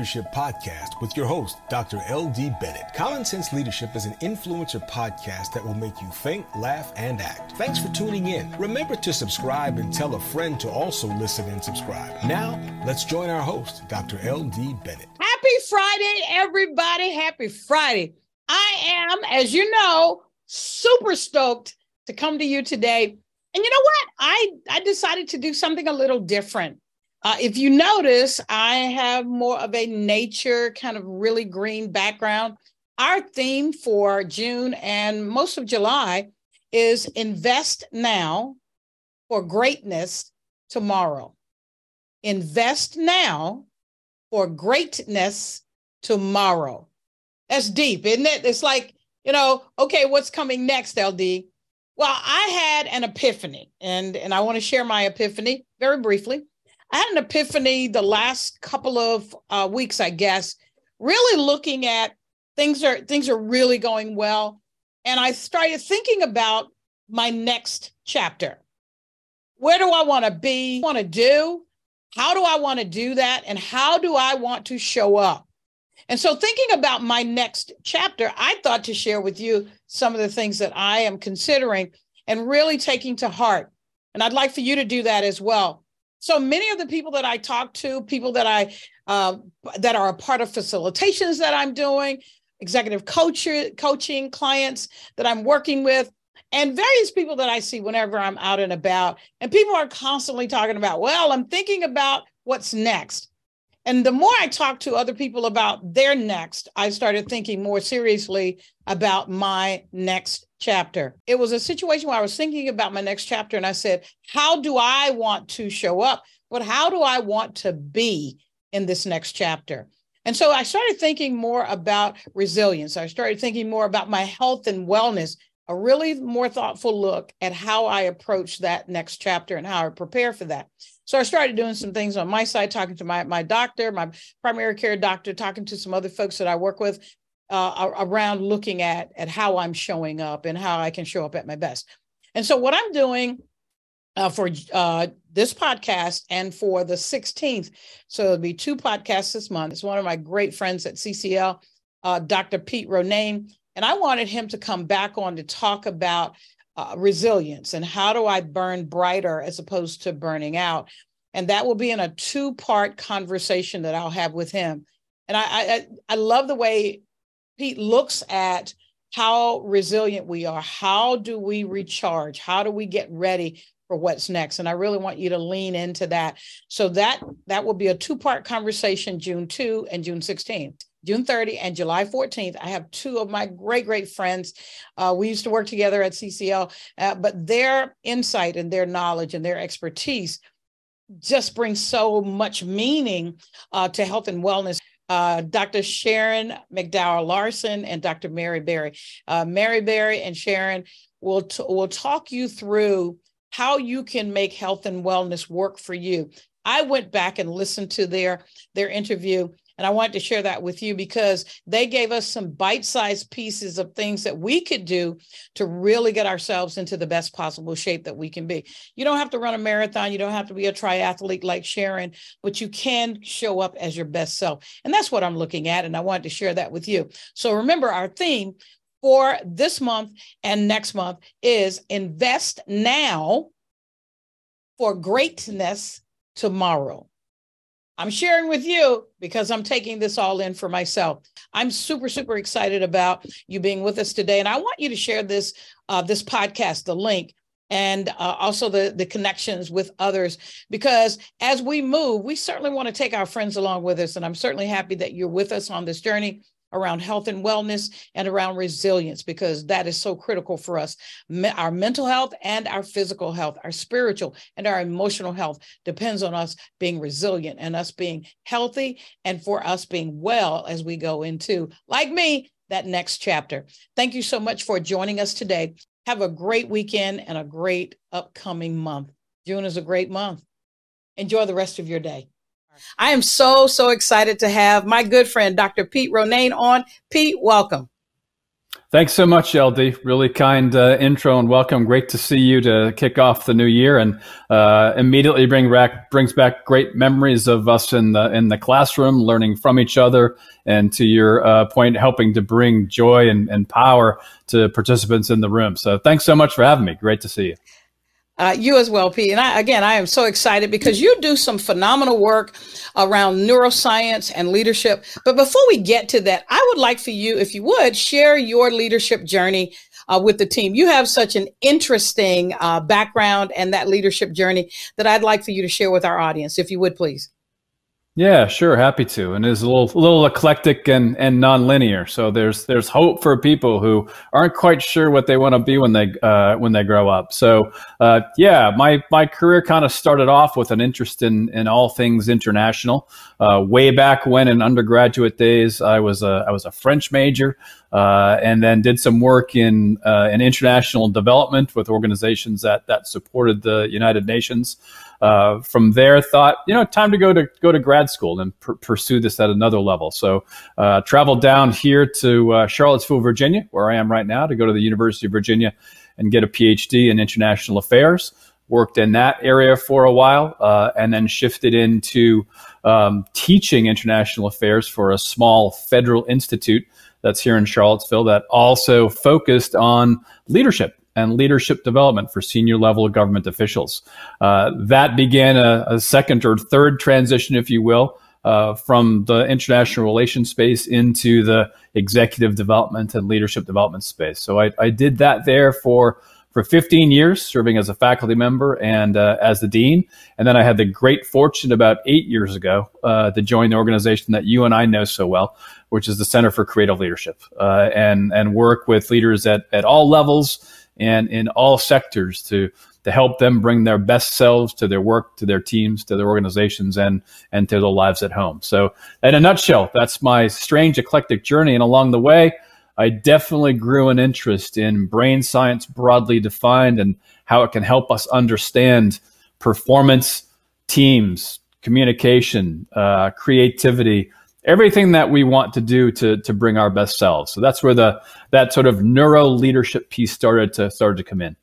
Leadership Podcast with your host, Dr. LD Bennett. Common Sense Leadership is an influencer podcast that will make you think, laugh, and act. Thanks for tuning in. Remember to subscribe and tell a friend to also listen and subscribe. Now, let's join our host, Dr. LD Bennett. Happy Friday, everybody. Happy Friday. I am, as you know, super stoked to come to you today. And you know what? I, I decided to do something a little different. Uh, if you notice, I have more of a nature kind of really green background. Our theme for June and most of July is invest now for greatness tomorrow. Invest now for greatness tomorrow. That's deep, isn't it? It's like, you know, okay, what's coming next, LD? Well, I had an epiphany, and, and I want to share my epiphany very briefly. I had an epiphany the last couple of uh, weeks, I guess, really looking at things are things are really going well, and I started thinking about my next chapter. Where do I want to be? Want to do? How do I want to do that? And how do I want to show up? And so, thinking about my next chapter, I thought to share with you some of the things that I am considering and really taking to heart. And I'd like for you to do that as well. So many of the people that I talk to, people that I uh, that are a part of facilitations that I'm doing, executive coach, coaching clients that I'm working with, and various people that I see whenever I'm out and about. And people are constantly talking about, well, I'm thinking about what's next. And the more I talked to other people about their next, I started thinking more seriously about my next chapter. It was a situation where I was thinking about my next chapter and I said, How do I want to show up? But how do I want to be in this next chapter? And so I started thinking more about resilience. I started thinking more about my health and wellness, a really more thoughtful look at how I approach that next chapter and how I prepare for that. So I started doing some things on my side, talking to my, my doctor, my primary care doctor, talking to some other folks that I work with uh, around looking at, at how I'm showing up and how I can show up at my best. And so what I'm doing uh, for uh, this podcast and for the 16th, so it'll be two podcasts this month. It's one of my great friends at CCL, uh, Dr. Pete Ronayne, and I wanted him to come back on to talk about uh, resilience and how do I burn brighter as opposed to burning out. And that will be in a two part conversation that I'll have with him. And I, I, I love the way Pete looks at how resilient we are. How do we recharge? How do we get ready for what's next? And I really want you to lean into that. So that that will be a two-part conversation, June 2 and June 16. June 30 and July 14th. I have two of my great, great friends. Uh, we used to work together at CCL, uh, but their insight and their knowledge and their expertise just brings so much meaning uh, to health and wellness. Uh, Dr. Sharon McDowell Larsen and Dr. Mary Berry. Uh, Mary Berry and Sharon will, t- will talk you through how you can make health and wellness work for you. I went back and listened to their their interview and I wanted to share that with you because they gave us some bite sized pieces of things that we could do to really get ourselves into the best possible shape that we can be. You don't have to run a marathon, you don't have to be a triathlete like Sharon, but you can show up as your best self. And that's what I'm looking at. And I wanted to share that with you. So remember, our theme for this month and next month is invest now for greatness tomorrow. I'm sharing with you because I'm taking this all in for myself. I'm super, super excited about you being with us today. And I want you to share this, uh, this podcast, the link, and uh, also the, the connections with others. Because as we move, we certainly want to take our friends along with us. And I'm certainly happy that you're with us on this journey around health and wellness and around resilience because that is so critical for us. Our mental health and our physical health, our spiritual and our emotional health depends on us being resilient and us being healthy and for us being well as we go into, like me, that next chapter. Thank you so much for joining us today. Have a great weekend and a great upcoming month. June is a great month. Enjoy the rest of your day. I am so, so excited to have my good friend, Dr. Pete Ronayne, on. Pete, welcome. Thanks so much, LD. Really kind uh, intro and welcome. Great to see you to kick off the new year, and uh, immediately bring back brings back great memories of us in the in the classroom, learning from each other, and to your uh, point, helping to bring joy and, and power to participants in the room. So, thanks so much for having me. Great to see you. Uh, you as well, Pete. And I, again, I am so excited because you do some phenomenal work around neuroscience and leadership. But before we get to that, I would like for you, if you would, share your leadership journey uh, with the team. You have such an interesting uh, background and that leadership journey that I'd like for you to share with our audience, if you would, please. Yeah, sure, happy to. And it's a little, little eclectic and and nonlinear. So there's there's hope for people who aren't quite sure what they want to be when they uh, when they grow up. So uh, yeah, my my career kind of started off with an interest in in all things international. Uh, way back when in undergraduate days, I was a I was a French major, uh, and then did some work in uh, in international development with organizations that that supported the United Nations. Uh, from there, thought you know time to go to go to grad school and pr- pursue this at another level. So uh, traveled down here to uh, Charlottesville, Virginia, where I am right now, to go to the University of Virginia and get a PhD in international affairs. Worked in that area for a while, uh, and then shifted into um, teaching international affairs for a small federal institute that's here in Charlottesville that also focused on leadership and leadership development for senior level government officials. Uh, that began a, a, second or third transition, if you will, uh, from the international relations space into the executive development and leadership development space. So I, I did that there for for 15 years, serving as a faculty member and uh, as the dean. And then I had the great fortune about eight years ago uh, to join the organization that you and I know so well, which is the Center for Creative Leadership, uh, and and work with leaders at at all levels and in all sectors to to help them bring their best selves to their work, to their teams, to their organizations, and and to their lives at home. So, in a nutshell, that's my strange eclectic journey. And along the way, I definitely grew an interest in brain science broadly defined and how it can help us understand performance, teams, communication, uh, creativity, everything that we want to do to to bring our best selves. So that's where the that sort of neuro leadership piece started to started to come in.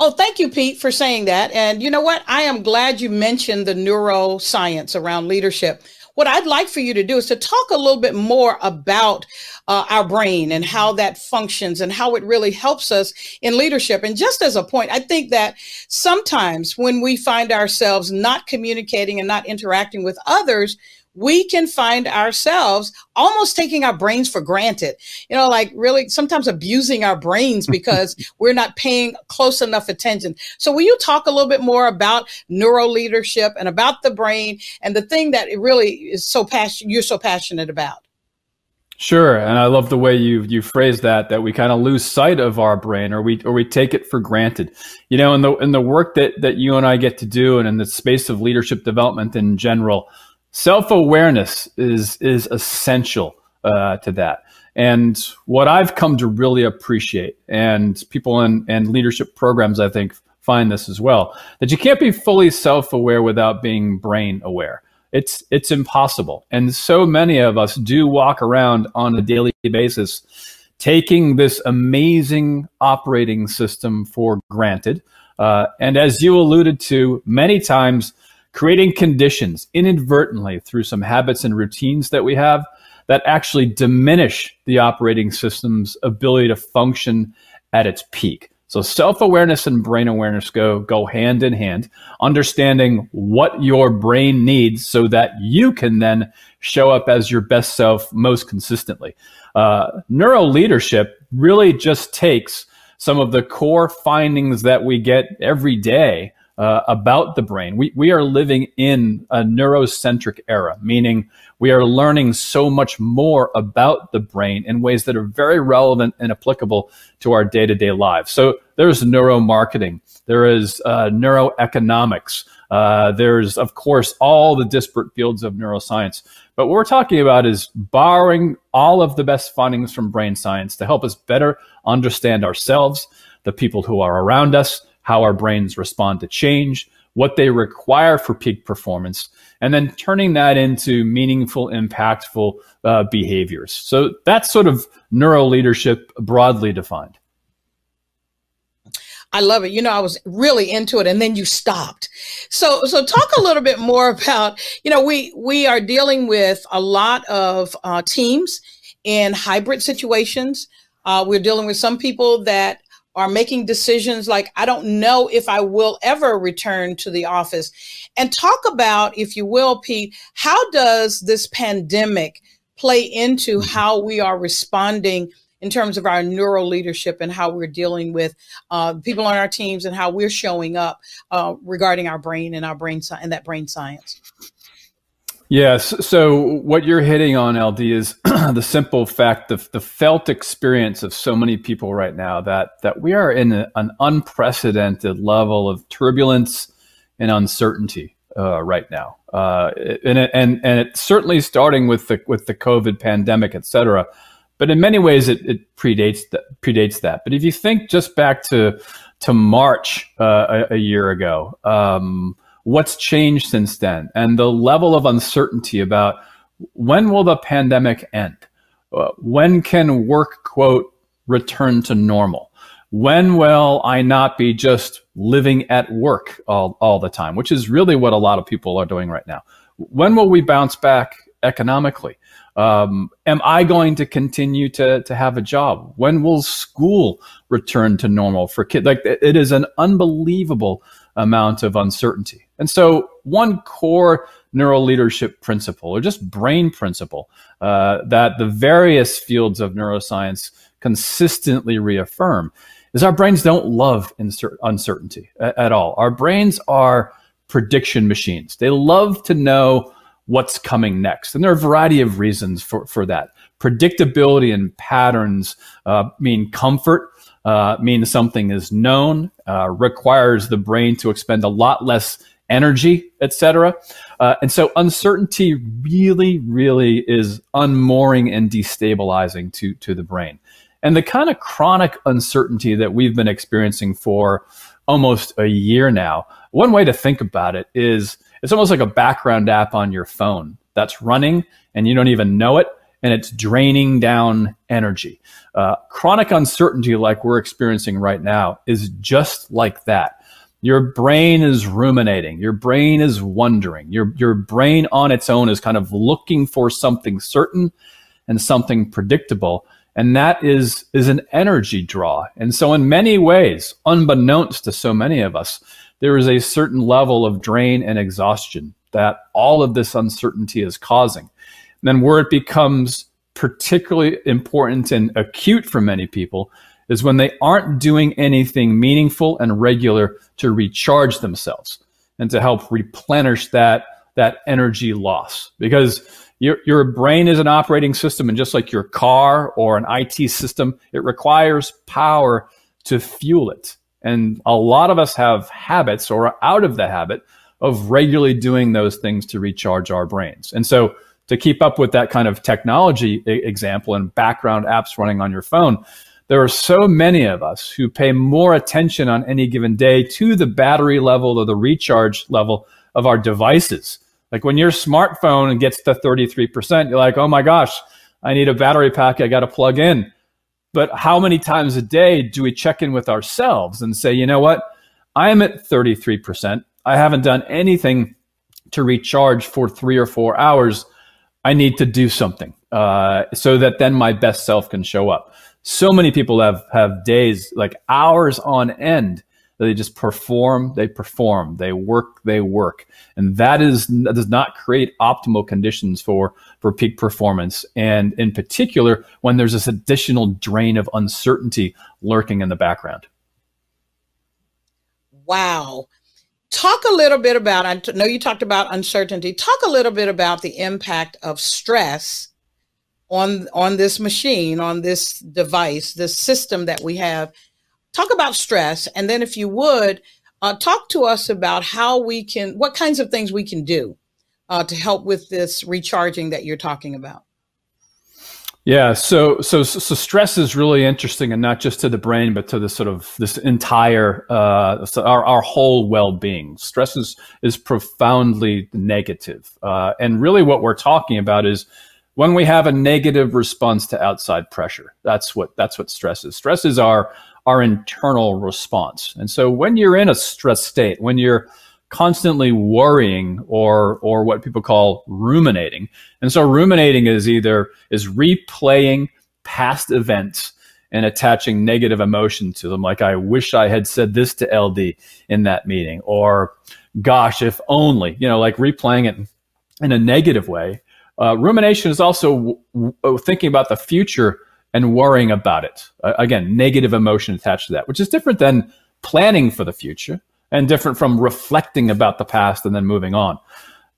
Oh, thank you, Pete, for saying that. And you know what? I am glad you mentioned the neuroscience around leadership. What I'd like for you to do is to talk a little bit more about uh, our brain and how that functions and how it really helps us in leadership. And just as a point, I think that sometimes when we find ourselves not communicating and not interacting with others, we can find ourselves almost taking our brains for granted. You know, like really sometimes abusing our brains because we're not paying close enough attention. So, will you talk a little bit more about neuro leadership and about the brain and the thing that it really is so passionate, you're so passionate about? Sure, and I love the way you you phrase that that we kind of lose sight of our brain or we or we take it for granted. You know, in the in the work that that you and I get to do and in the space of leadership development in general, self awareness is is essential uh, to that. And what I've come to really appreciate, and people in, in leadership programs, I think, find this as well, that you can't be fully self aware without being brain aware. It's it's impossible, and so many of us do walk around on a daily basis, taking this amazing operating system for granted. Uh, and as you alluded to, many times creating conditions inadvertently through some habits and routines that we have that actually diminish the operating system's ability to function at its peak. So self-awareness and brain awareness go go hand in hand. Understanding what your brain needs so that you can then show up as your best self most consistently. Uh, neuro leadership really just takes some of the core findings that we get every day uh, about the brain. We, we are living in a neurocentric era, meaning we are learning so much more about the brain in ways that are very relevant and applicable to our day to day lives. So there's neuromarketing, there is uh, neuroeconomics, uh, there's, of course, all the disparate fields of neuroscience. But what we're talking about is borrowing all of the best findings from brain science to help us better understand ourselves, the people who are around us, how our brains respond to change, what they require for peak performance, and then turning that into meaningful, impactful uh, behaviors. So that's sort of neuro leadership broadly defined. I love it. You know, I was really into it and then you stopped. So, so talk a little bit more about, you know, we, we are dealing with a lot of uh, teams in hybrid situations. Uh, we're dealing with some people that are making decisions like, I don't know if I will ever return to the office. And talk about, if you will, Pete, how does this pandemic play into mm-hmm. how we are responding in terms of our neuro leadership and how we're dealing with uh, people on our teams and how we're showing up uh, regarding our brain and our brain science and that brain science. Yes. So what you're hitting on, LD, is the simple fact of the felt experience of so many people right now that that we are in a, an unprecedented level of turbulence and uncertainty uh, right now, uh, and and and it's certainly starting with the with the COVID pandemic, et cetera. But in many ways, it, it predates that. Predates that. But if you think just back to to March uh, a, a, year ago, um, what's changed since then, and the level of uncertainty about when will the pandemic end? Uh, when can work quote return to normal? When will I not be just living at work all, all the time, which is really what a lot of people are doing right now? When will we bounce back economically? Um, am I going to continue to, to have a job? When will school return to normal for kids? Like it is an unbelievable amount of uncertainty. And so one core neuro leadership principle or just brain principle uh, that the various fields of neuroscience consistently reaffirm is our brains don't love uncertainty at, at all. Our brains are prediction machines. They love to know what's coming next. And there are a variety of reasons for, for that. Predictability and patterns uh, mean comfort, uh, means something is known, uh, requires the brain to expend a lot less energy, etc. Uh, and so uncertainty really, really is unmooring and destabilizing to, to the brain. And the kind of chronic uncertainty that we've been experiencing for almost a year now, one way to think about it is it's almost like a background app on your phone that's running and you don't even know it and it's draining down energy. Uh, chronic uncertainty, like we're experiencing right now, is just like that. Your brain is ruminating. Your brain is wondering. Your, your brain on its own is kind of looking for something certain and something predictable. And that is, is an energy draw. And so in many ways, unbeknownst to so many of us, there is a certain level of drain and exhaustion that all of this uncertainty is causing. And then where it becomes particularly important and acute for many people is when they aren't doing anything meaningful and regular to recharge themselves and to help replenish that that energy loss because your, your brain is an operating system and just like your car or an IT system it requires power to fuel it and a lot of us have habits or are out of the habit of regularly doing those things to recharge our brains. And so to keep up with that kind of technology example and background apps running on your phone, there are so many of us who pay more attention on any given day to the battery level or the recharge level of our devices. Like when your smartphone gets to 33%, you're like, oh my gosh, I need a battery pack I got to plug in. But how many times a day do we check in with ourselves and say, you know what? I am at 33%. I haven't done anything to recharge for three or four hours. I need to do something uh, so that then my best self can show up. So many people have have days like hours on end that they just perform, they perform, they work, they work. And that is that does not create optimal conditions for for peak performance. And in particular, when there's this additional drain of uncertainty lurking in the background. Wow. Talk a little bit about, I know you talked about uncertainty. Talk a little bit about the impact of stress on on this machine, on this device, this system that we have talk about stress. And then, if you would, uh, talk to us about how we can, what kinds of things we can do uh, to help with this recharging that you're talking about. Yeah, so so so stress is really interesting, and not just to the brain, but to the sort of this entire uh, our our whole well being. Stress is is profoundly negative, uh, and really what we're talking about is when we have a negative response to outside pressure. That's what that's what stress is. Stress is our our internal response, and so when you're in a stress state, when you're constantly worrying or or what people call ruminating. And so ruminating is either is replaying past events and attaching negative emotion to them like I wish I had said this to LD in that meeting or gosh if only, you know, like replaying it in a negative way. Uh, rumination is also w- w- thinking about the future and worrying about it. Uh, again, negative emotion attached to that, which is different than planning for the future and different from reflecting about the past and then moving on.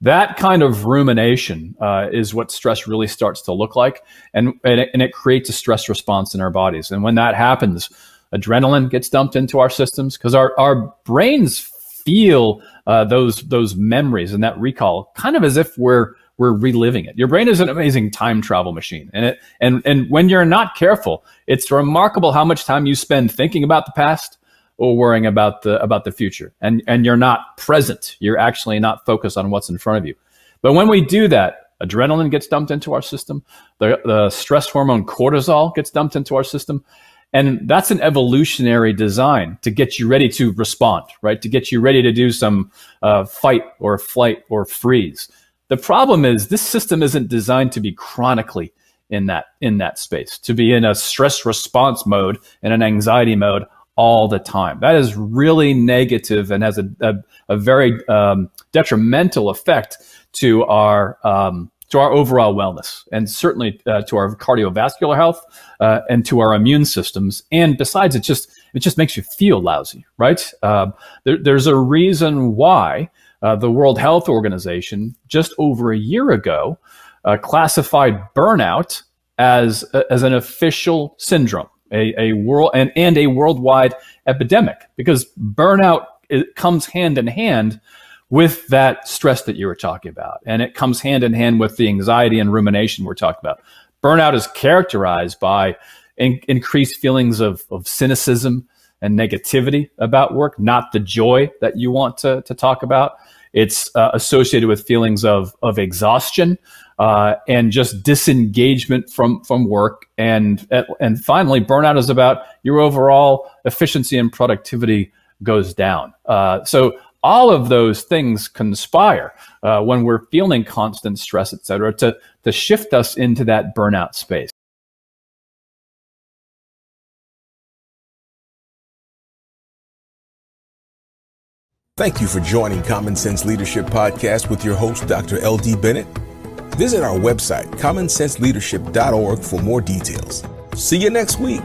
That kind of rumination uh, is what stress really starts to look like, and, and it, and, it, creates a stress response in our bodies. And when that happens, adrenaline gets dumped into our systems because our, our brains feel uh, those those memories and that recall kind of as if we're we're reliving it. Your brain is an amazing time travel machine, and it and and when you're not careful, it's remarkable how much time you spend thinking about the past or worrying about the about the future. And and you're not present. You're actually not focused on what's in front of you. But when we do that adrenaline gets dumped into our system. The, the stress hormone cortisol gets dumped into our system. And that's an evolutionary design to get you ready to respond right? To get you ready to do some uh, fight or flight or freeze the problem is this system isn't designed to be chronically in that in that space to be in a stress response mode and an anxiety mode all the time. That is really negative and has a, a, a very um, detrimental effect to our um, to our overall wellness and certainly uh, to our cardiovascular health uh, and to our immune systems. And besides, it just it just makes you feel lousy, right? Uh, there, there's a reason why uh, the World Health Organization just over a year ago uh, classified burnout as as an official syndrome a, a world and, and a worldwide epidemic because burnout comes hand in hand with that stress that you were talking about. And it comes hand in hand with the anxiety and rumination we're talking about. Burnout is characterized by in, increased feelings of, of cynicism and negativity about work, not the joy that you want to, to talk about. It's uh, associated with feelings of, of exhaustion, uh, and just disengagement from from work. And and finally burnout is about your overall efficiency and productivity goes down. Uh, so all of those things conspire uh, when we're feeling constant stress et cetera to to shift us into that burnout space Thank you for joining Common Sense Leadership Podcast with your host, Dr. L.D. Bennett. Visit our website, commonsenseleadership.org, for more details. See you next week.